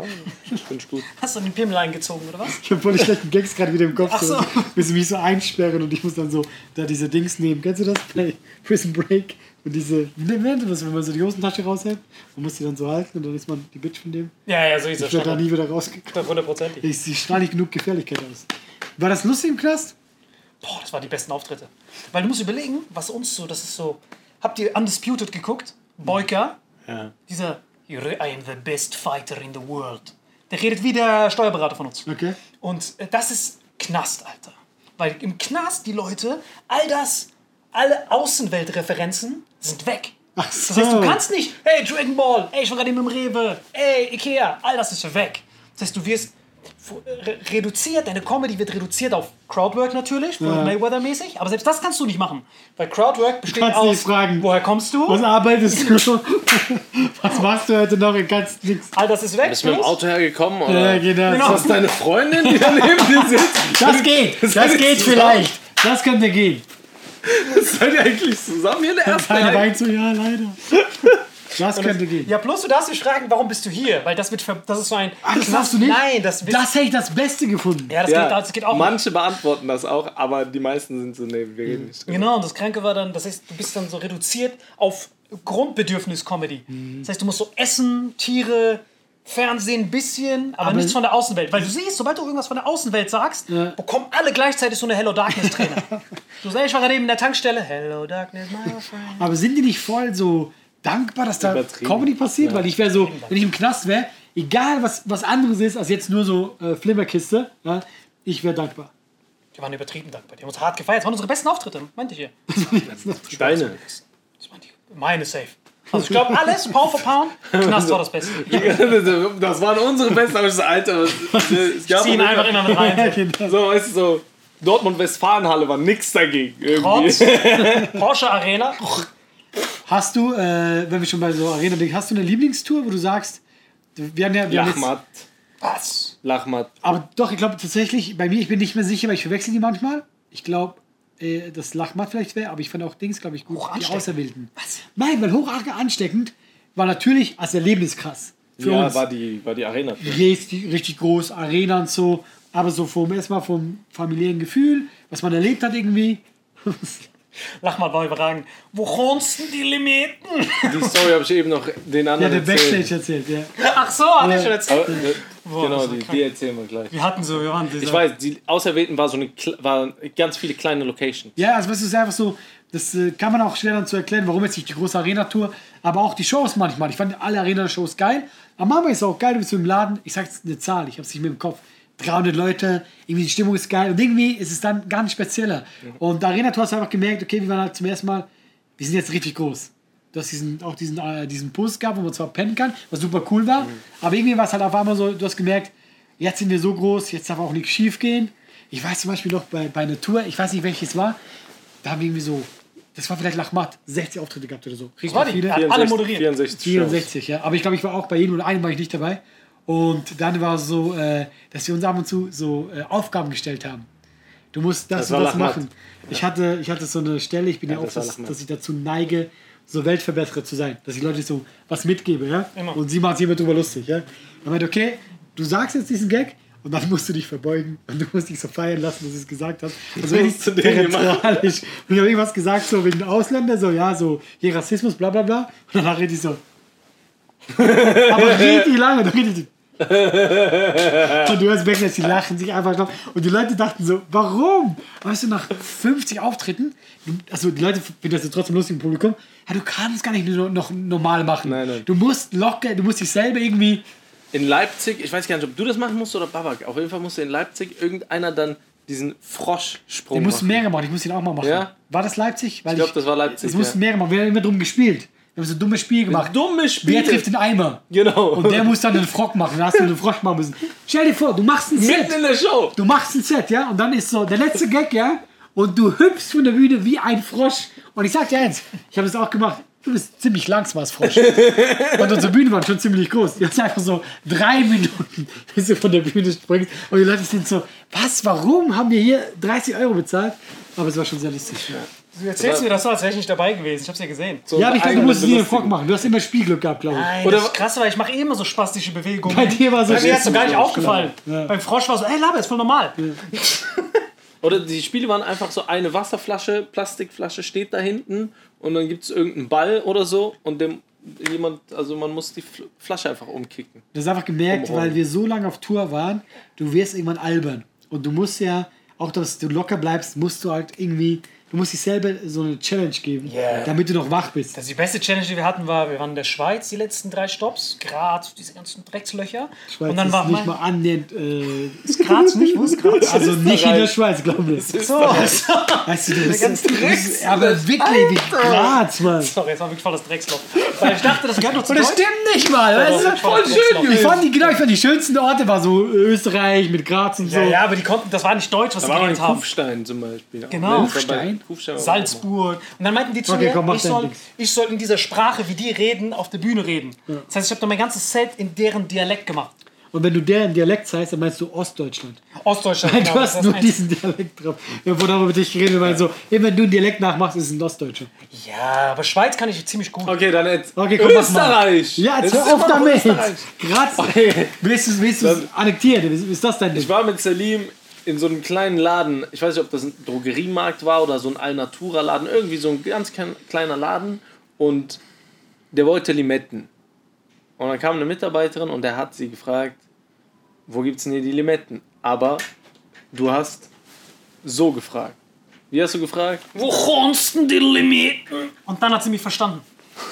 Finde ich gut. Hast du den Pimmel eingezogen, oder was? ich habe voll die schlechten Gags gerade wieder im Kopf. Ach so. Müssen mich so einsperren und ich muss dann so da diese Dings nehmen. Kennst du das? Bei Prison Break. Und diese, das, wenn man so die Hosentasche raushält? Man muss die dann so halten und dann ist man die Bitch von dem. Ja, ja, so ist Ich werde da das. nie wieder rausgekommen. Hundertprozentig. Ich, sie strahlt nicht genug Gefährlichkeit aus. War das lustig im Knast? Boah, das waren die besten Auftritte. Weil du musst überlegen, was uns so, das ist so. Habt ihr Undisputed geguckt? Boyka, Ja. dieser "You're- I am the best fighter in the world. Der redet wie der Steuerberater von uns. Okay. Und äh, das ist Knast, Alter. Weil im Knast die Leute, all das, alle Außenweltreferenzen sind weg. Ach Das heißt, so. du kannst nicht, hey, Dragon Ball, ey, ich war gerade eben im Rewe, ey, Ikea, all das ist weg. Das heißt, du wirst reduziert, deine Comedy wird reduziert auf Crowdwork natürlich, Ja. Mayweather-mäßig, aber selbst das kannst du nicht machen. Weil Crowdwork besteht kannst aus, nicht fragen. woher kommst du? Was arbeitest du? *laughs* Was machst du heute noch? Kannst nichts. All das ist weg. Bist du mit dem Auto hergekommen? Oder? Ja, genau. Genau. Ist das deine Freundin, die da neben dir *laughs* sitzt? Das geht. Das, heißt geht zusammen. vielleicht. Das könnte gehen. Seid ihr eigentlich zusammen hier in der ersten so, ja, leider. Das könnte gehen. Ja, plus du darfst dich fragen, warum bist du hier? Weil das wird, ver- das ist so ein. Ach, das darfst du nicht? Nein, das wird. Das hätte ich das Beste gefunden. ja, das, Ja, geht, das geht auch. nicht. manche beantworten das auch, aber die meisten sind so, nee, wir reden nicht. Genau, und das Kranke war dann, das heißt, du bist dann so reduziert auf Grundbedürfnis-Comedy. Das heißt, du musst so essen, Tiere, Fernsehen ein bisschen, aber, Aber- nichts von der Außenwelt. Weil du siehst, sobald du irgendwas von der Außenwelt sagst, bekommen alle gleichzeitig so eine Hello Darkness-Trainer. *laughs* du sagst, ich war gerade eben in der Tankstelle, Hello Darkness, my friend. Aber sind die nicht voll so dankbar, dass da. Comedy passiert? Weil ich wäre so, wenn ich im Knast wäre, egal was, was anderes ist, als jetzt nur so äh, Flimmerkiste, ja, ich wäre dankbar. Die waren übertrieben dankbar. Die haben uns hart gefeiert. Das waren unsere besten Auftritte, meinte ich ja. *laughs* Deine. Das waren die, meine safe. Also ich glaube, alles, Pound for Pound, Knast war das Beste. *laughs* Das waren unsere besten, aber ich so, Alter, es gab Ziehen einfach immer mit rein. *laughs* so, weißt du, so Dortmund-Westfalenhalle war nix dagegen. Trotz. Porsche Arena. Hast du, äh, wenn wir schon bei so Arena denken, hast du eine Lieblingstour, wo du sagst, wir haben ja, wir Lachmat. Was? Lachmat. aber doch, ich glaube tatsächlich, bei mir, ich bin nicht mehr sicher, weil ich verwechsel die manchmal. Ich glaube, äh, das Lachmatt vielleicht wäre, aber ich fand auch Dings, glaube ich, gut, die. Auserwählten. Was? Nein, weil hoch ansteckend war natürlich als Erlebnis krass. Für Ja, uns. war die, war die Arena. richtig, richtig groß, Arena und so, aber so vom erstmal vom familiären Gefühl, was man erlebt hat irgendwie. *laughs* Lach mal, war überragend. Wo kommst denn die Limiten? Die Story habe ich eben noch den Ja, anderen der erzählt. Backstage erzählt, ja. Ach so, hab ich schon erzählt. Aber, äh, genau, das war die, die erzählen wir gleich. Wir hatten so, wir waren dieser, Ich weiß, die Auserwählten war so eine, waren ganz viele kleine Locations. Ja, also es ist einfach so, das äh, kann man auch schwer dann zu erklären, warum jetzt nicht die große Arena-Tour, aber auch die Shows manchmal. Ich fand alle Arena-Shows geil. Am Mama ist auch geil, du bist im Laden, ich sag's eine Zahl, ich hab's nicht mehr im Kopf. 300 Leute, irgendwie die Stimmung ist geil und irgendwie ist es dann gar nicht spezieller. Und Arena-Tour hast du einfach gemerkt, okay, wir waren halt zum ersten Mal, wir sind jetzt richtig groß. Du hast diesen, auch diesen, äh, diesen Post gehabt, wo man zwar pennen kann, was super cool war, aber irgendwie war es halt auf einmal so, du hast gemerkt, jetzt sind wir so groß, jetzt darf auch nichts schief gehen. Ich weiß zum Beispiel noch bei, bei einer Tour, ich weiß nicht welches war, da haben wir irgendwie so, das war vielleicht Lachmat, 60 Auftritte gehabt oder so. Richtig war die? viele. Ja. Alle moderiert. 64 Shows. 64, ja. Aber ich glaube, ich war auch bei jedem oder einem war ich nicht dabei. Und dann war es so, äh, dass wir uns ab und zu so äh, Aufgaben gestellt haben. Du musst das, Das und das machen. Ich hatte, ich hatte so eine Stelle, ich bin ja, Ja, auch, das dass ich dazu neige, so Weltverbesserer zu sein. Dass ich Leute so was mitgebe, ja. Immer. Und sie macht sich immer drüber lustig, ja. Dann meinte, okay, du sagst jetzt diesen Gag und dann musst du dich verbeugen und du musst dich so feiern lassen, dass ich es gesagt habe. Also den theatralisch. Und ich habe irgendwas gesagt, so wegen Ausländer, so, ja, so, hier Rassismus, bla bla bla. Und danach rede ich so. Aber richtig lange, ich. Und du hörst Backstage, die lachen sich einfach drauf. Und die Leute dachten so, warum? Weißt du, nach 50 Auftritten, du- also die Leute finden das ja trotzdem lustig im Publikum, ja, du kannst gar nicht nur noch normal machen. Nein, nein. Du musst locker, du musst dich selber irgendwie. In Leipzig, ich weiß gar nicht, ob du das machen musst oder Babak. Auf jeden Fall musste in Leipzig irgendeiner dann diesen Froschsprung Du musst machen. mehrere machen, ich muss ihn auch mal machen. Ja? War das Leipzig? Weil Ich glaube, das war Leipzig. Es mussten ja. mehrere machen, wir haben immer drum gespielt. Wir haben so ein dummes Spiel gemacht. Dummes Spiel. Wer trifft den Eimer? Genau. Und der muss dann den Frock machen. Da hast du den Frosch machen müssen. Stell dir vor, du machst ein Set. Mitten in der Show. Du machst ein Set, ja? Und dann ist so der letzte Gag, ja? Und du hüpfst von der Bühne wie ein Frosch. Und ich sag dir eins, ich habe das auch gemacht. Du bist ziemlich langsam als Frosch. Und unsere Bühne war schon ziemlich groß. Jetzt einfach so drei Minuten, bis du von der Bühne springst. Und die Leute sind so, was, warum haben wir hier 30 Euro bezahlt? Aber es war schon sehr lustig. Ja, Du erzählst mir das so, als wäre ich nicht dabei gewesen. Ich hab's ja gesehen. So ja aber ich glaube, du eigene musstest dir den Belustigung. Frock machen. Du hast immer Spielglück gehabt, glaube ich. Nein, Oder- das ist krass, weil ich mache eh immer so spastische Bewegungen. Bei dir war so Bei mir ist so gar nicht aufgefallen. Ja. Beim Frosch war so, ey, Laber, ist voll normal. *laughs* Oder die Spiele waren einfach so eine Wasserflasche, Plastikflasche steht da hinten und dann gibt es irgendeinen Ball oder so und dem jemand, also man muss die Fl- Flasche einfach umkicken. Du hast einfach gemerkt, Umräumen. weil wir so lange auf Tour waren, du wirst irgendwann albern. Und du musst ja, auch dass du locker bleibst, musst du halt irgendwie, du musst dich selber so eine Challenge geben, Yeah. damit du noch wach bist. Das ist die beste Challenge, die wir hatten, war, wir waren in der Schweiz, die letzten drei Stops, Graz, diese ganzen Dreckslöcher. Schweiz und dann ist war nicht mal annähernd, äh, *laughs* ist Graz nicht, wo ist Graz? *laughs* also nicht in der Schweiz, glaube ich. so, *laughs* Weißt du, du bist, ganz Drecks- aber wirklich wie Graz, Mann. sorry, jetzt war wirklich voll das Drecksloch. Weil ich dachte, das gehört noch zu Und das stimmt nicht mal, weißt du? Voll schön, Ich fand die, genau, ich fand die schönsten Orte war so Österreich mit Graz und so. Ja, ja, aber die konnten, das war nicht deutsch, was Da die war geredet haben. Kufstein zum Beispiel. Genau. Das Kufstein? Kufstein Salzburg. Und dann meinten die zu Okay, mir, komm, ich, soll, ich soll in dieser Sprache, wie die reden, auf der Bühne reden. Das heißt, ich habe dann mein ganzes Set in deren Dialekt gemacht. Und wenn du deren Dialekt heißt, dann meinst du Ostdeutschland. Ostdeutschland. Du genau, das hast nur diesen Dialekt drauf. Wir vorhin darüber mit dich geredet, weil so, immer wenn du einen Dialekt nachmachst, ist es ein Ostdeutscher. Ja, aber Schweiz kann ich ziemlich gut. Okay, dann jetzt Okay, komm. Österreich. Ja, jetzt hör ist auf damit. Österreich. Graz. Willst du es annektieren? Ist ist das dein Ding? Ich war mit Salim in so einem kleinen Laden. Ich weiß nicht, ob das ein Drogeriemarkt war oder so ein Alnatura-Laden. Irgendwie so ein ganz klein- kleiner Laden. Und der wollte Limetten. Und dann kam eine Mitarbeiterin und der hat sie gefragt, wo gibt's denn hier die Limetten? Aber du hast so gefragt. Wie hast du gefragt? Wo kommst denn die Limetten? Und dann hat sie mich verstanden.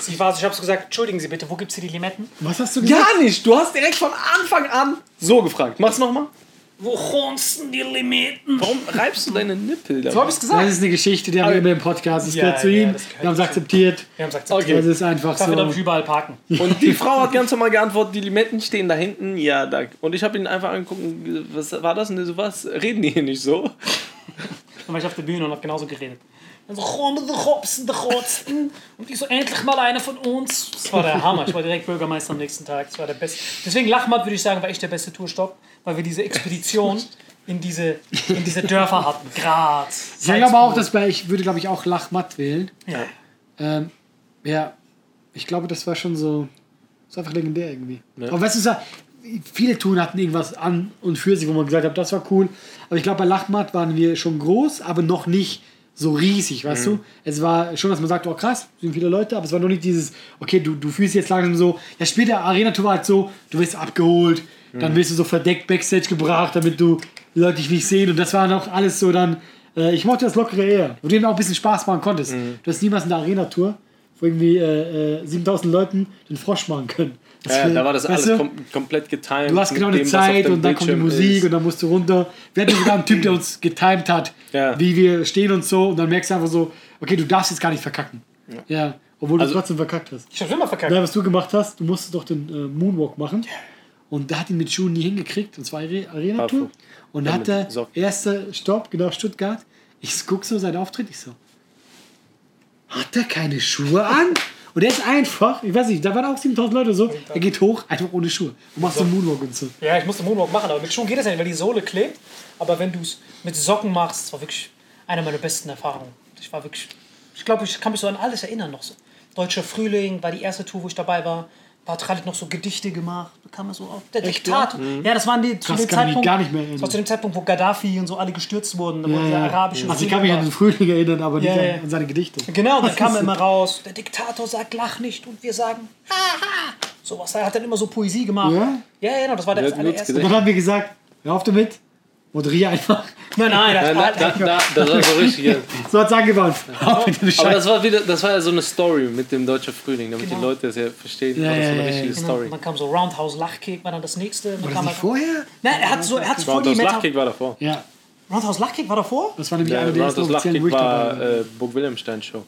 Sie war, ich habe so gesagt, entschuldigen Sie bitte, wo gibt's hier die Limetten? Was hast du gesagt? Gar nicht. Du hast direkt von Anfang an so gefragt. Mach's nochmal. Wo kommst denn die Limetten? Warum reibst du deine Nippel da? So habe ich's gesagt. Das ist eine Geschichte, die haben wir immer im Podcast. Das Ja, gehört zu ja, ihm. Wir haben es akzeptiert. Wir haben gesagt, Okay. Das ist einfach Dafür darf ich so. überall parken. *laughs* Und die Frau hat ganz normal geantwortet, die Limetten stehen da hinten. Ja, da. Und ich habe ihn einfach angeguckt, was war das denn so was? Reden die hier nicht so? *laughs* Dann war ich auf der Bühne und habe genauso geredet. Und so, komm, der Hopsen, der Kotzen. Und ich so, endlich mal einer von uns. Das war der Hammer. Ich war direkt Bürgermeister am nächsten Tag. Das war der beste. Deswegen Lachmatt, würde ich sagen, war echt der beste Tourstopp, weil wir diese Expedition in diese, in diese Dörfer hatten. Graz. Ich sage aber auch, dass bei, ich würde, glaube ich, auch Lachmatt wählen. Ja. Ähm, ja, ich glaube, das war schon so, so einfach legendär irgendwie. Aber weißt du, viele Touren hatten irgendwas an und für sich, wo man gesagt hat, das war cool. Aber ich glaube, bei Lachmatt waren wir schon groß, aber noch nicht so riesig, weißt du? Es war schon, dass man sagt, oh krass, sind viele Leute, aber es war noch nicht dieses, okay, du, du fühlst jetzt langsam so, ja, später Arena-Tour war halt so, du wirst abgeholt, dann wirst du so verdeckt Backstage gebracht, damit du die Leute dich nicht sehen und das war noch alles so dann, äh, ich mochte das lockere eher, wo du eben auch ein bisschen Spaß machen konntest. Du hast niemals in der Arena-Tour, wo irgendwie äh, äh, 7000 Leuten den Frosch machen können. Das Ja, wär- da war das alles du? kom komplett getimed. Du hast genau eine Zeit und dann kommt die Bildschirm Musik ist. und dann musst du runter. Wir hatten sogar einen Typ, der uns getimed hat, Ja. wie wir stehen und so. Und dann merkst du einfach so, okay, du darfst jetzt gar nicht verkacken. Ja, obwoul Also- du trotzdem verkackt hast. Ich habe immer verkackt. Ja, was du gemacht hast, du musstest doch den äh, Moonwalk machen. Und der hat ihn mit Schuhen nie hingekriegt. Und zwar Are- Arena-Tour. Und da hat mit der Socken. erste Stopp, genau Stuttgart. Ich guck so seinen Auftritt, ich so. Hat er keine Schuhe an? Und er ist einfach, ich weiß nicht, da waren auch 7000 Leute so. Er geht hoch, einfach ohne Schuhe. Und macht so einen Moonwalk und so. Ja, ich musste Moonwalk machen, aber mit Schuhen geht das ja nicht, weil die Sohle klebt. Aber wenn du es mit Socken machst, das war wirklich eine meiner besten Erfahrungen. Ich war wirklich, ich glaube, ich kann mich so an alles erinnern noch so. Deutscher Frühling war die erste Tour, wo ich dabei war. Da hat Khalid noch so Gedichte gemacht. Da kam er so auf. Der Echt, Diktator. Ja, das waren die zu Krass, dem Zeitpunkt. gar nicht mehr erinnern. Das war zu dem Zeitpunkt, wo Gaddafi und so alle gestürzt wurden. Da Ja, wurde der ja. arabische Also ich kann mich an den Frühling erinnern, aber nicht Ja, an, ja. an seine Gedichte. Genau, und *laughs* dann kam er immer raus. Der Diktator sagt, lach nicht. Und wir sagen, haha. Sowas. Er hat dann immer so Poesie gemacht. Ja? Ja, ja, genau. Das war der allererste. Und dann haben wir gesagt, hör auf damit, moderier einfach. *laughs* Nein, nein, Ja, da, das, da, da, das war so richtig. ja. *laughs* So hat's angewandt. Hör *laughs* auf mit dem Aber das war wieder, das war ja so eine Story mit dem Deutscher Frühling, damit die Genau. Leute das ja verstehen. Ja, war das so ja, eine ja, richtige ja. Genau. Story. Dann kam so Roundhouse Lachkick, war dann das nächste. Dann War das kam nicht halt- vorher? Nein, er hat so, er hat die Das Meta Lachkick war davor. Ja. Roundhouse Lucky war davor? Das war nämlich Der einer der ersten Roundhouse Lachkick war war. äh, Burg Wilhelmstein Show.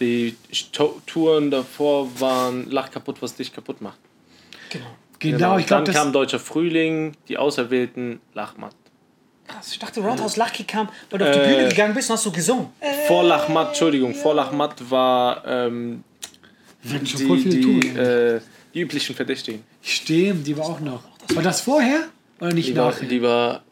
Die To- Touren davor waren Lach kaputt, was dich kaputt macht. Genau. Genau, ich glaube, Dann das. kam Deutscher Frühling, die Auserwählten, Lachmatt. Krass, ich dachte, Roundhouse Lucky kam, weil du auf die Bühne gegangen bist und hast du gesungen. Vor Lachmatt, Entschuldigung, vor Lachmatt war ähm, die, viele die, Touren. äh, die üblichen Verdächtigen. Stimmt, die war auch noch. War das vorher oder nicht Die war, nachher? die war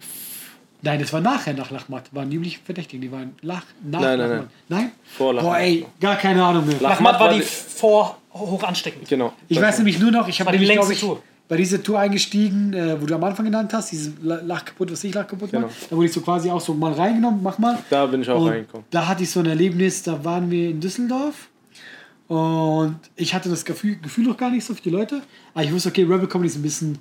Nein, das war nachher nach Lachmatt. Waren die nicht verdächtig, die waren Lach, nach Nein, nein, Lachmatt. Nein? vor Boah, Lachmatt. ey, gar keine Ahnung mehr. Lachmatt war die die- vor hoch ansteckend. Genau. Ich weiß nämlich nur noch, ich habe die nämlich, glaub längste ich, Tour. Bei dieser Tour eingestiegen, äh, wo du am Anfang genannt hast, dieses La- Lach kaputt, was ich Lach kaputt war. Genau. Da wurde ich so quasi auch so mal reingenommen, mach mal. Da bin ich auch Und reingekommen. Da hatte ich so ein Erlebnis, da waren wir in Düsseldorf und ich hatte das Gefühl, Gefühl noch gar nicht so für die Leute, aber ich wusste, okay, Rebel Comedy ist ein bisschen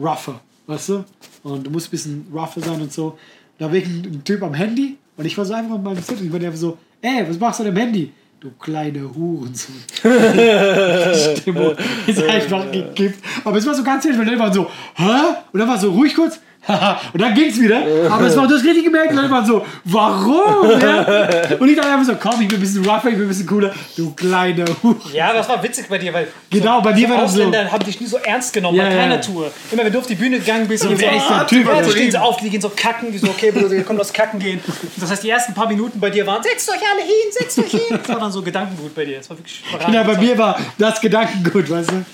rougher, weißt du? Und du musst ein bisschen rougher sein und so. Da war ein, ein Typ am Handy und ich war so einfach auf meinem Set und ich war der so, ey, was machst du an dem Handy? Du kleine Hurensohn. *laughs* Die Stimmung ist einfach gekippt. Aber es war so ganz ehrlich, weil die waren so, hä? Und dann war so ruhig kurz. *laughs* und dann ging's wieder. Aber es war, du hast richtig gemerkt, Leute waren so, warum? *laughs* Ja? Und ich dachte einfach so, komm, ich bin ein bisschen rougher, ich bin ein bisschen cooler. Du kleine Hurensohn. Ja, das war witzig bei dir, weil Genau, bei mir war das so. Ausländer haben dich nie so ernst genommen, Ja, bei keiner ja. Tour. Immer wenn du auf die Bühne gegangen bist und wer ist der Typ? ja, die stehen so auf, die gehen so kacken, die so, okay, Bruder, wir kommen aus Kacken gehen. Das heißt, die ersten paar Minuten bei dir waren, setzt euch alle hin, setzt euch hin. Das war dann so Gedankengut bei dir. Das war wirklich Ja, Genau, bei mir war das Gedankengut, weißt du?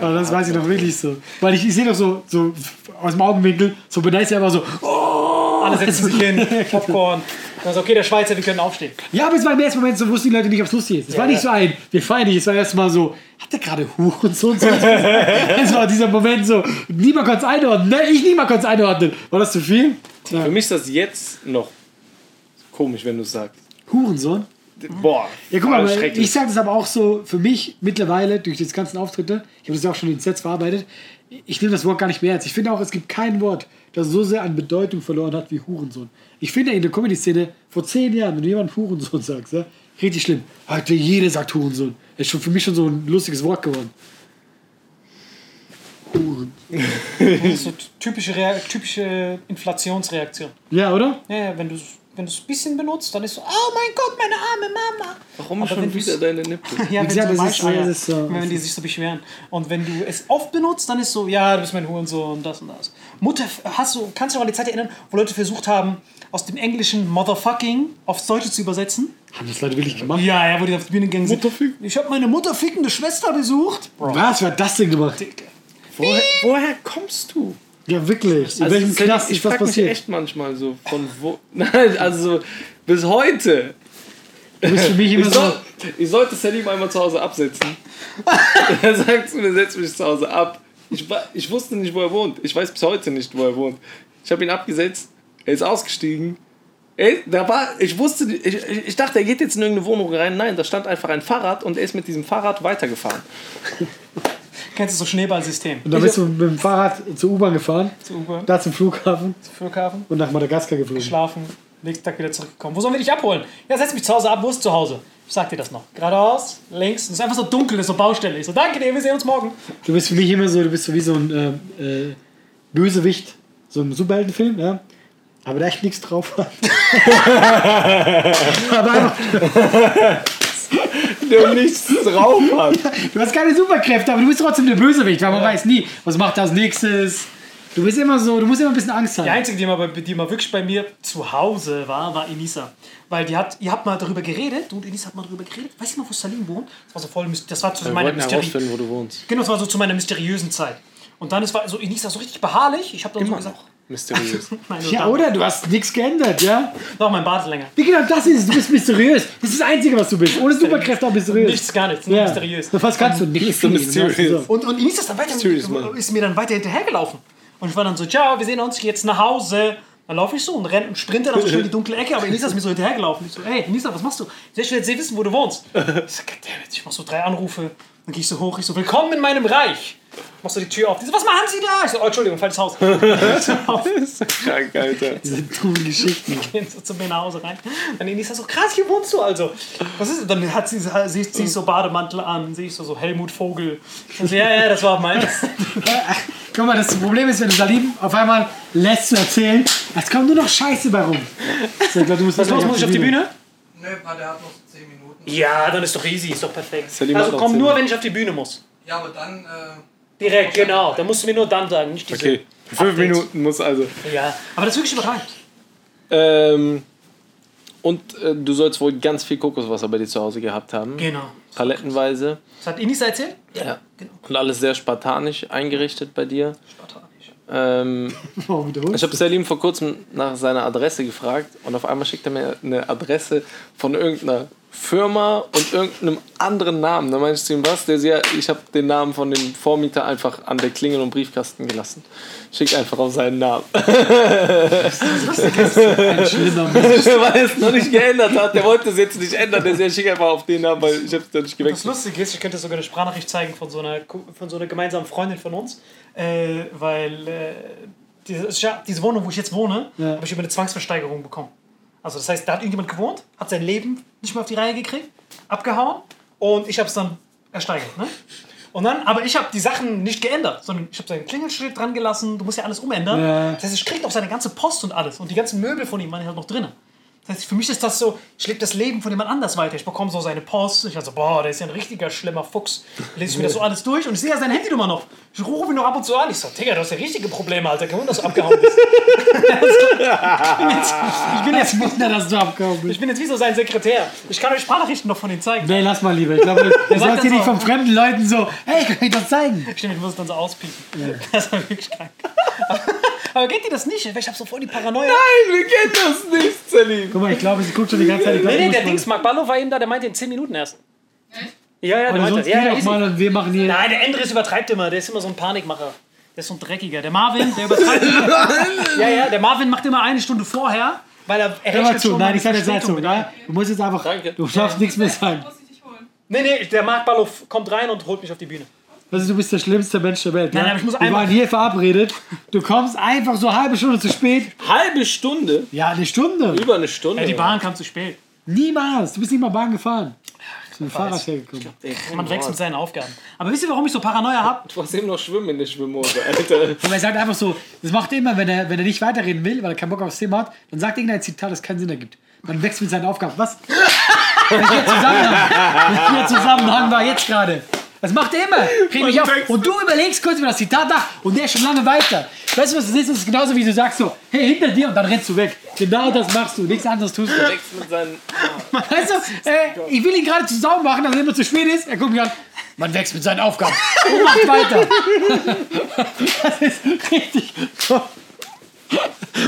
Aber das weiß ich noch wirklich so. Weil ich, ich sehe doch so, so aus dem Augenwinkel, so beneißt er einfach so, oh, Alle setzen sich hin, Popcorn. Dann so, okay, der Schweizer, wir können aufstehen. Ja, aber es war im ersten Moment so, wussten die Leute nicht, ob es lustig ist. Es war nicht so ein, wir feiern nicht, es war erst mal so, hat der gerade Hurensohn so? *laughs* Es war dieser Moment so, niemand konnte es einordnen, ne? Ich niemand konnte es einordnen. War das zu viel? Für mich ist das jetzt noch komisch, wenn du es sagst. Hurensohn? Boah, Ja, guck mal, schrecklich. ich sage das aber auch so für mich mittlerweile durch die ganzen Auftritte. Ich habe das ja auch schon in den Sets verarbeitet. Ich nehme das Wort gar nicht mehr ernst. Ich finde auch, es gibt kein Wort, das so sehr an Bedeutung verloren hat wie Hurensohn. Ich finde in der Comedy-Szene vor zehn Jahren, wenn du jemand Hurensohn sagst, ja, richtig schlimm. Heute jeder sagt Hurensohn. Ist schon für mich schon so ein lustiges Wort geworden. Huren. Das *laughs* ist so typische, Rea typische Inflationsreaktion. Ja, oder? Ja, ja, wenn du wenn du es ein bisschen benutzt, dann ist so, oh mein Gott, meine arme Mama. Warum Aber schon wieder deine Nippel? *laughs* Ja, wenn gesagt, du das ist so- Weicheier, das ist so- wenn die sich so beschweren. Und wenn du es oft benutzt, dann ist so, ja, du bist mein Hurensohn, das und das. Mutter, hast du, kannst du dich noch an die Zeit erinnern, wo Leute versucht haben, aus dem englischen Motherfucking aufs Deutsche zu übersetzen? Haben das Leute wirklich gemacht? Ja, ja, wo die auf die Bühne gegangen sind. Ich habe meine mutterfickende Schwester besucht. Bro. Was? Wer hat das denn gemacht? Woher, woher kommst du? Ja, wirklich. In Also, welchem Knast ich ist was frag mich passiert? echt manchmal so, von wo. *laughs* Nein, also bis heute. Du bist für mich *laughs* immer Ich, so. soll, ich sollte Salim einmal zu Hause absetzen. *laughs* er sagt zu mir, setz mich zu Hause ab. Ich, ich wusste nicht, wo er wohnt. Ich weiß bis heute nicht, wo er wohnt. Ich habe ihn abgesetzt. Er ist ausgestiegen. Ey, da war, ich wusste, ich, ich ich dachte, er geht jetzt in irgendeine Wohnung rein. Nein, da stand einfach ein Fahrrad und er ist mit diesem Fahrrad weitergefahren. Kennst du so Schneeballsystem? Und dann bist du mit dem Fahrrad zur U-Bahn gefahren, Zur U-Bahn, da zum Flughafen Flughafen, und nach Madagaskar geflogen. geschlafen, nächsten Tag wieder zurückgekommen. Wo sollen wir dich abholen? Ja, setz mich zu Hause ab, wo ist zu Hause? Ich sag dir das noch. Geradeaus, links. Es ist einfach so dunkel, ist so Baustelle. Ich so, danke dir, wir sehen uns morgen. Du bist für mich immer so, du bist so wie so ein äh, äh, Bösewicht, so ein Superheldenfilm, ja. Aber da echt nichts drauf hat. *laughs* *laughs* aber einfach, *laughs* Der nichts drauf hat. du hast keine Superkräfte, aber du bist trotzdem der Bösewicht, weil man weiß nie, was macht das nächstes. Du bist immer so, du musst immer ein bisschen Angst Die haben. einzige, die mal, bei- die mal wirklich bei mir zu Hause war, war Enisa. Weil die hat, ihr habt mal darüber geredet, du und Enisa habt mal darüber geredet. Weißt du noch, wo Salim wohnt? Das war so voll, das war zu Wir meiner wollten Mysteri herausfinden, wo du wohnst. Genau, das war so zu meiner mysteriösen Zeit. Und dann ist war so Enisa so richtig beharrlich. Ich habe dann so Immer gesagt, noch. Mysteriös. *laughs* Ja, oder? Du hast nichts geändert, ja? Noch mein Bart ist länger. Wie genau das ist du bist mysteriös. Das ist das Einzige, was du bist. Ohne Superkräfte, aber mysteriös. Nichts, gar nichts, nur ja. mysteriös. Was kannst du? Nicht so so. Und, und Enisa ist, dann weiter, ist mir dann weiter hinterhergelaufen. Und ich war dann so, ciao, wir sehen uns jetzt nach Hause. Dann laufe ich so und renne und sprinte dann so schnell in die dunkle Ecke, aber Enisa ist mir so hinterhergelaufen. Ich so, ey, Enisa, was machst du? Ich will jetzt wissen, wo du wohnst. Ich so, goddammit, ich mach so drei Anrufe. Dann gehe ich so hoch, ich so, willkommen in meinem Reich. Machst du die Tür auf. Die so, was machen Sie da? Ich so, oh, Entschuldigung, falsches Haus. Krank, Alter. *laughs* Diese dummen Geschichten. gehen so zu mir nach Hause rein. Dann Enisa so, krass, hier wohnst du also. Was ist Dann hat sie, sie zieht so Bademantel an, sehe ich so, so Helmut Vogel. Und so, ja, ja, das war meins. *laughs* Guck mal, das Problem ist, wenn du Salim auf einmal lässt zu erzählen, es kommt nur noch Scheiße bei rum. So, ich glaub, du musst Was los, muss ich auf die Bühne? Nö, pa, der hat noch 10 Minuten. Ja, dann ist doch easy, ist doch perfekt. Salim Also komm nur, wenn ich auf die Bühne muss. Ja, aber dann. Äh, Direkt, genau. Dann musst du mir nur dann sagen, nicht diese. Okay, fünf Updates. Minuten muss also. Ja, aber das ist wirklich überragend. Ähm, und äh, du sollst wohl ganz viel Kokoswasser bei dir zu Hause gehabt haben. Genau. Palettenweise. Das hat Inisa erzählt? Ja. Genau. Und alles sehr spartanisch eingerichtet bei dir. Ähm, *laughs* Warum wiederholst ich habe Salim vor kurzem nach seiner Adresse gefragt und auf einmal schickt er mir eine Adresse von irgendeiner Firma und irgendeinem anderen Namen. Da meinte ich zu ihm, was? Der, ja, ich habe den Namen von dem Vormieter einfach an der Klingel- und Briefkasten gelassen. Schickt einfach auf seinen Namen. Ein schlimmer Mensch. weil er es noch nicht geändert hat. Der wollte es jetzt nicht ändern. Der sagt, schick einfach auf den Namen, weil ich habe es noch nicht Das gewechselt. Lustige ist, ich könnte sogar eine Sprachnachricht zeigen von so einer, von so einer gemeinsamen Freundin von uns, äh, weil äh, diese, diese Wohnung, wo ich jetzt wohne, Ja. habe ich über eine Zwangsversteigerung bekommen. Also das heißt, da hat irgendjemand gewohnt, hat sein Leben nicht mehr auf die Reihe gekriegt, abgehauen und ich habe es dann ersteigert. Ne? Und dann, aber ich habe die Sachen nicht geändert, sondern ich habe sein Klingelschild dran gelassen. Du musst ja alles umändern. Ja. Das heißt, ich krieg auch seine ganze Post und alles und die ganzen Möbel von ihm waren halt noch drin. Das heißt, für mich ist das so, ich lebe das Leben von jemand anders weiter. Ich bekomme so seine Post. Ich also, boah, der ist ja ein richtiger schlimmer Fuchs. Lese ich mir das so alles durch und ich sehe ja seine Handynummer noch. Ich rufe ihn noch ab und zu an. Ich so, Digga, du hast ja richtige Probleme, Alter. Kein Wunder, dass du abgehauen bist. ich, bin jetzt, Wunder, dass du abgehauen bist. ich bin jetzt wie so sein Sekretär. Ich kann euch Sprachnachrichten noch von ihm zeigen. Nee, lass mal lieber. Ich glaube, *laughs* du sagt hier nicht so- von fremden Leuten so, hey, kann ich das zeigen? Stimmt, ich muss es dann so auspiepen. Das war wirklich krank. Aber geht dir das nicht? Weil ich hab so voll die Paranoia. Nein, wir kennen das nicht, Salim. Guck mal, ich glaube, sie guckt schon die ganze Zeit. Ich glaub, Nee, nee, der Dings, Mark Ballo war eben da, der meinte in 10 Minuten erst. Ja, ja, der meinte sonst das. Ja, ja, mal und wir machen hier. Nein, der Endres übertreibt immer. Der ist immer so ein Panikmacher. Der ist so ein Dreckiger. Der Marvin, der übertreibt *laughs* immer. ja, ja, der Marvin macht immer eine Stunde vorher, weil er Hör mal errechnet zu, nein, ich sag jetzt dazu, mit ja? Du musst jetzt einfach, Danke. du darfst nichts mehr sagen. muss ich dich holen. Nee, nee, der Mark Ballo kommt rein und holt mich auf die Bühne. Also du bist der schlimmste Mensch der Welt. Nein, ja? aber ich muss Wir waren hier verabredet. Du kommst einfach so eine halbe Stunde zu spät. Halbe Stunde? Ja, eine Stunde. Über eine Stunde? Ja, die Bahn kam zu spät. Niemals. Du bist nicht mal Bahn gefahren. Mit dem Fahrrad hergekommen. Man wächst mit seinen Aufgaben. Aber wisst ihr, warum ich so Paranoia habe? Du warst eben noch schwimmen in der Schwimmhose, Alter. *laughs* Und er sagt einfach so, das macht er immer, wenn er, wenn er nicht weiterreden will, weil er keinen Bock aufs Thema hat, dann sagt irgendein Zitat, das keinen Sinn ergibt. Man wächst mit seinen Aufgaben. Was? *laughs* Welcher Zusammenhang? Welcher Zusammenhang war jetzt gerade? Das macht er immer. Krieg mich auf. Und du überlegst kurz über das Zitat nach und der ist schon lange weiter. Weißt du, was das ist? Das ist genauso wie du sagst so, hey, hinter dir und dann rennst du weg. Genau das machst du. Nichts anderes tust du. Wächst mit seinen. Weißt du, äh, ich will ihn gerade zu sauber machen, dass er immer zu spät ist. Er guckt mich an. Man wächst mit seinen Aufgaben und macht weiter. *laughs* Das ist richtig.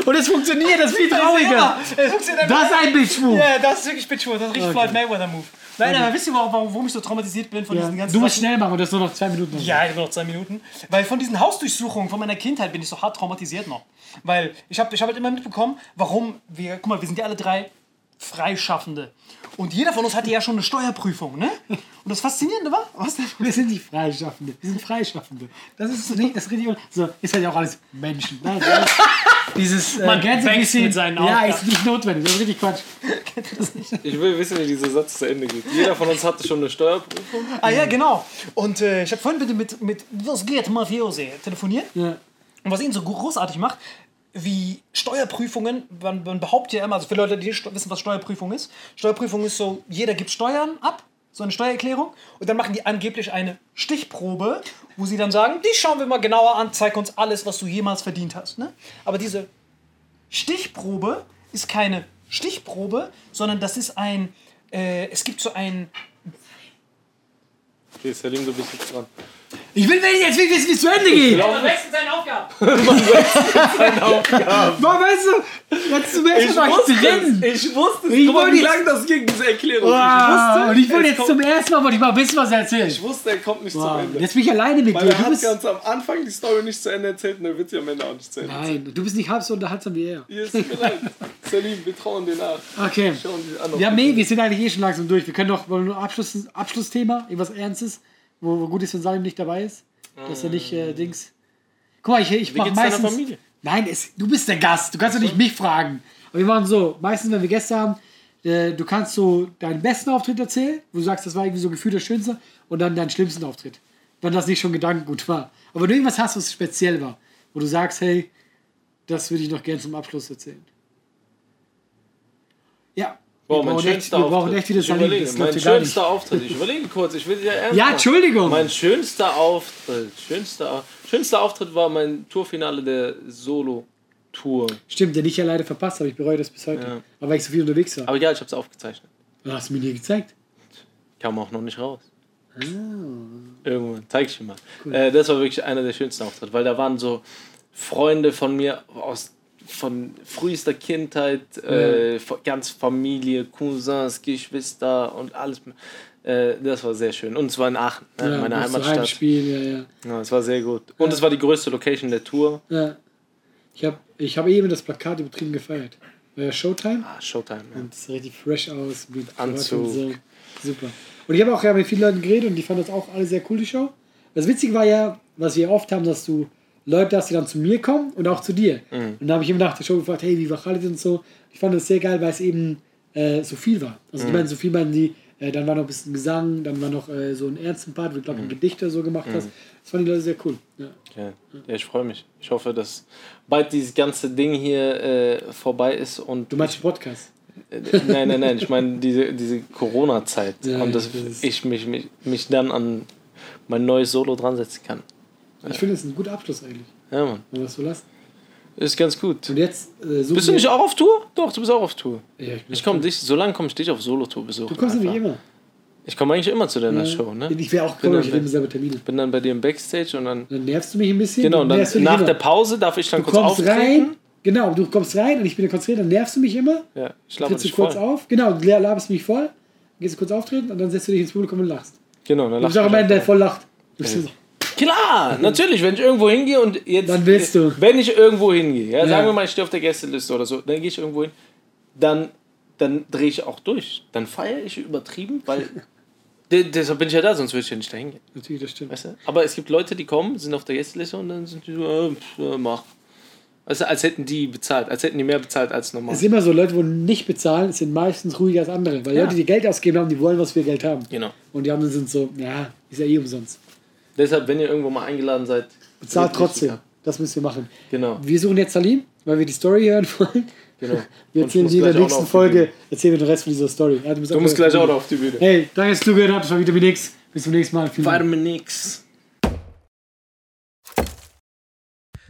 Und es funktioniert, das ist viel trauriger. Das ist ein Bitchmove. Ja, das ist wirklich Bitchwood. Das ist richtig Okay. Floyd Mayweather-Move. Nein, aber wisst ihr, warum, warum ich so traumatisiert bin von Ja, diesen ganzen du musst Sachen? schnell machen und das nur noch zwei Minuten. Ja, ich habe noch zwei Minuten. Weil von diesen Hausdurchsuchungen von meiner Kindheit bin ich so hart traumatisiert noch. Weil ich habe ich hab halt immer mitbekommen, warum wir, guck mal, wir sind ja alle drei Freischaffende. Und jeder von uns hatte ja schon eine Steuerprüfung, ne? Und das Faszinierende war, was denn? Wir sind nicht Freischaffende. Wir sind Freischaffende. Das ist nicht, das ist richtig. So, ist halt ja auch alles Menschen. Nein, dieses äh, Man wächst bisschen, mit seinen Ja, Aufgaben. ist nicht notwendig. Das ist richtig Quatsch. *laughs* Ich will wissen, wie dieser Satz zu Ende geht. Jeder von uns hatte schon eine Steuerprüfung. Ah ja, genau. Und äh, ich habe vorhin bitte mit, mit Was geht Mafiosi telefoniert. Ja. Und was ihn so großartig macht, wie Steuerprüfungen, man, man behauptet ja immer, also für Leute, die nicht wissen, was Steuerprüfung ist, Steuerprüfung ist so, jeder gibt Steuern ab, so eine Steuererklärung, und dann machen die angeblich eine Stichprobe, wo sie dann sagen, die schauen wir mal genauer an, zeig uns alles, was du jemals verdient hast. Ne? Aber diese Stichprobe ist keine Stichprobe, sondern das ist ein, äh, es gibt so ein, Okay, Salim, du bist jetzt dran. Ich will jetzt wissen, wie es zu Ende geht. *laughs* man wechselt seine Aufgaben. Boah, weißt du, jetzt zum ersten Mal war ich drin. Ich wusste es. Ich Guck mal, wollte wie lange das ging, diese Erklärung. Ah, und ich wollte jetzt zum ersten Mal wollte ich mal wissen, was er erzählt. Ich wusste, er kommt nicht zum Wow, Ende. jetzt bin ich alleine mit Weil dir. Du hat bist, ganz am Anfang die Story nicht zu Ende erzählt und er wird sie am Ende auch nicht zu Ende nein, du bist nicht halb so unterhaltsam wie er. Ihr ist mir leid. *laughs* Salim, wir trauen dir nach. Okay. Schauen die an. Ja, nee, wir sind eigentlich eh schon langsam durch. Wir können doch wollen wir nur Abschluss, Abschlussthema, irgendwas Ernstes, wo, wo gut ist, wenn Salim nicht dabei ist. Dass er nicht äh, Dings. Guck mal, ich, ich Wie mach geht's deiner meistens. Familie? Nein, es, du bist der Gast. Du kannst doch nicht mich fragen. Aber wir machen so: meistens, wenn wir Gäste haben, äh, du kannst so deinen besten Auftritt erzählen, wo du sagst, das war irgendwie so gefühlt der schönste, und dann deinen schlimmsten Auftritt. wenn das nicht schon Gedankengut war. Aber wenn du irgendwas hast, was speziell war, wo du sagst, hey, das würde ich noch gerne zum Abschluss erzählen. Ja. Boah, wir mein brauchen echt, schönster wir Auftritt. brauchen echt wieder überlege, Das mein ja schönster Auftritt. Ich überlege kurz, ich will ja *laughs* ernst Ja. Entschuldigung. Mein schönster Auftritt. Schönster, schönster Auftritt war mein Tourfinale der Solo-Tour. Stimmt, den ich ja leider verpasst habe. Ich bereue das bis heute. Ja. Aber weil ich so viel unterwegs war. Aber egal, ich habe es aufgezeichnet. Du hast mir nie gezeigt. Kam auch noch nicht raus. Ah. Irgendwann, zeig ich dir mal. Äh, das war wirklich einer der schönsten Auftritte, weil da waren so Freunde von mir aus von frühester Kindheit, äh, von- ganz Familie, Cousins, Geschwister und alles. Äh, das war sehr schön. Und es war in Aachen, ne, Ja, meine du Heimatstadt. Heimspielen, ja, ja. Ja, es war sehr gut. Und es war die größte Location der Tour. ja. Ich habe ich hab eben das Plakat übertrieben gefeiert. War ja Showtime. Ah, Showtime. Ja. Und es sah richtig fresh aus mit Anzug. Und so. Super. Und ich habe auch ja mit vielen Leuten geredet und die fanden das auch alle sehr cool, die Show. Das Witzige war ja, was wir oft haben, dass du Leute hast, die dann zu mir kommen und auch zu dir. Mhm. Und da habe ich eben nach der Show gefragt, hey, wie war Khalid und so. Ich fand das sehr geil, weil es eben äh, so viel war. Also Mhm. die meinen so viel, meinen die, äh, dann war noch ein bisschen Gesang, dann war noch äh, so ein ernsten Part, wo ich Mhm. glaube ein Gedicht oder so gemacht hast. Das fanden die Leute sehr cool. Ja. Ja, ja ich freue mich. Ich hoffe, dass bald dieses ganze Ding hier äh, vorbei ist und Du meinst den Podcast? Äh, Nein, nein, nein. Ich meine diese, diese Corona-Zeit. Ja, und dass das ich mich, mich, mich dann an mein neues Solo dran setzen kann. Ich finde, das ist ein guter Abschluss eigentlich, Ja, Mann. wenn wir das so lassen. Ist ganz gut. Und jetzt äh, Bist du nicht auch auf Tour? Doch, du bist auch auf Tour. Ja, ich Ich komme dich, so lange komme ich dich auf Solo-Tour besuchen. Du kommst einfach. nämlich immer. Ich komme eigentlich immer zu deiner Ja. Show, ne? Ich wäre auch cool, dann ich nehme selber Termine. Bin dann bei dir im Backstage und dann. Dann nervst du mich ein bisschen. Genau, und dann du mich nach immer. der Pause darf ich dann Du kurz kommst auftreten. rein, genau, du kommst rein und ich bin ja konzentriert, dann nervst du mich immer, Ja, ich laber trittst du dich kurz voll. auf, genau, du laberst mich voll, gehst du kurz auftreten und dann setzt du dich ins Publikum und lachst. Genau, dann Du bist lach auch ich immer mich der voll lacht. Du so, Klar, natürlich, wenn ich irgendwo hingehe und jetzt. Dann willst du. Wenn ich irgendwo hingehe, ja, Ja. sagen wir mal, ich stehe auf der Gästeliste oder so, dann gehe ich irgendwo hin, dann, dann drehe ich auch durch. Dann feiere ich übertrieben, weil. *laughs* de- deshalb bin ich ja da, sonst würde ich ja nicht dahin gehen. Natürlich, das stimmt. Weißt du? Aber es gibt Leute, die kommen, sind auf der Gästeliste und dann sind die so, äh, äh, mach. Du, als hätten die bezahlt, als hätten die mehr bezahlt als normal. Es ist immer so, Leute, die nicht bezahlen, sind meistens ruhiger als andere. Weil Ja. Leute, die Geld ausgeben haben, die wollen, was wir Geld haben. Genau. Und die anderen sind so, ja, ist ja eh umsonst. Deshalb, wenn ihr irgendwo mal eingeladen seid, Bezahlt trotzdem. ab. Das müssen wir machen. Genau, Wir suchen jetzt Salim, weil wir die Story hören wollen. genau. *laughs* Wir erzählen die in der nächsten Folge, erzählen wir den Rest von dieser Story. Ja, Du musst gleich auch noch auf die Bühne. Hey, danke, dass du gehört hast. Das war Vitamin X. Bis zum nächsten Mal. Vielen mit nix.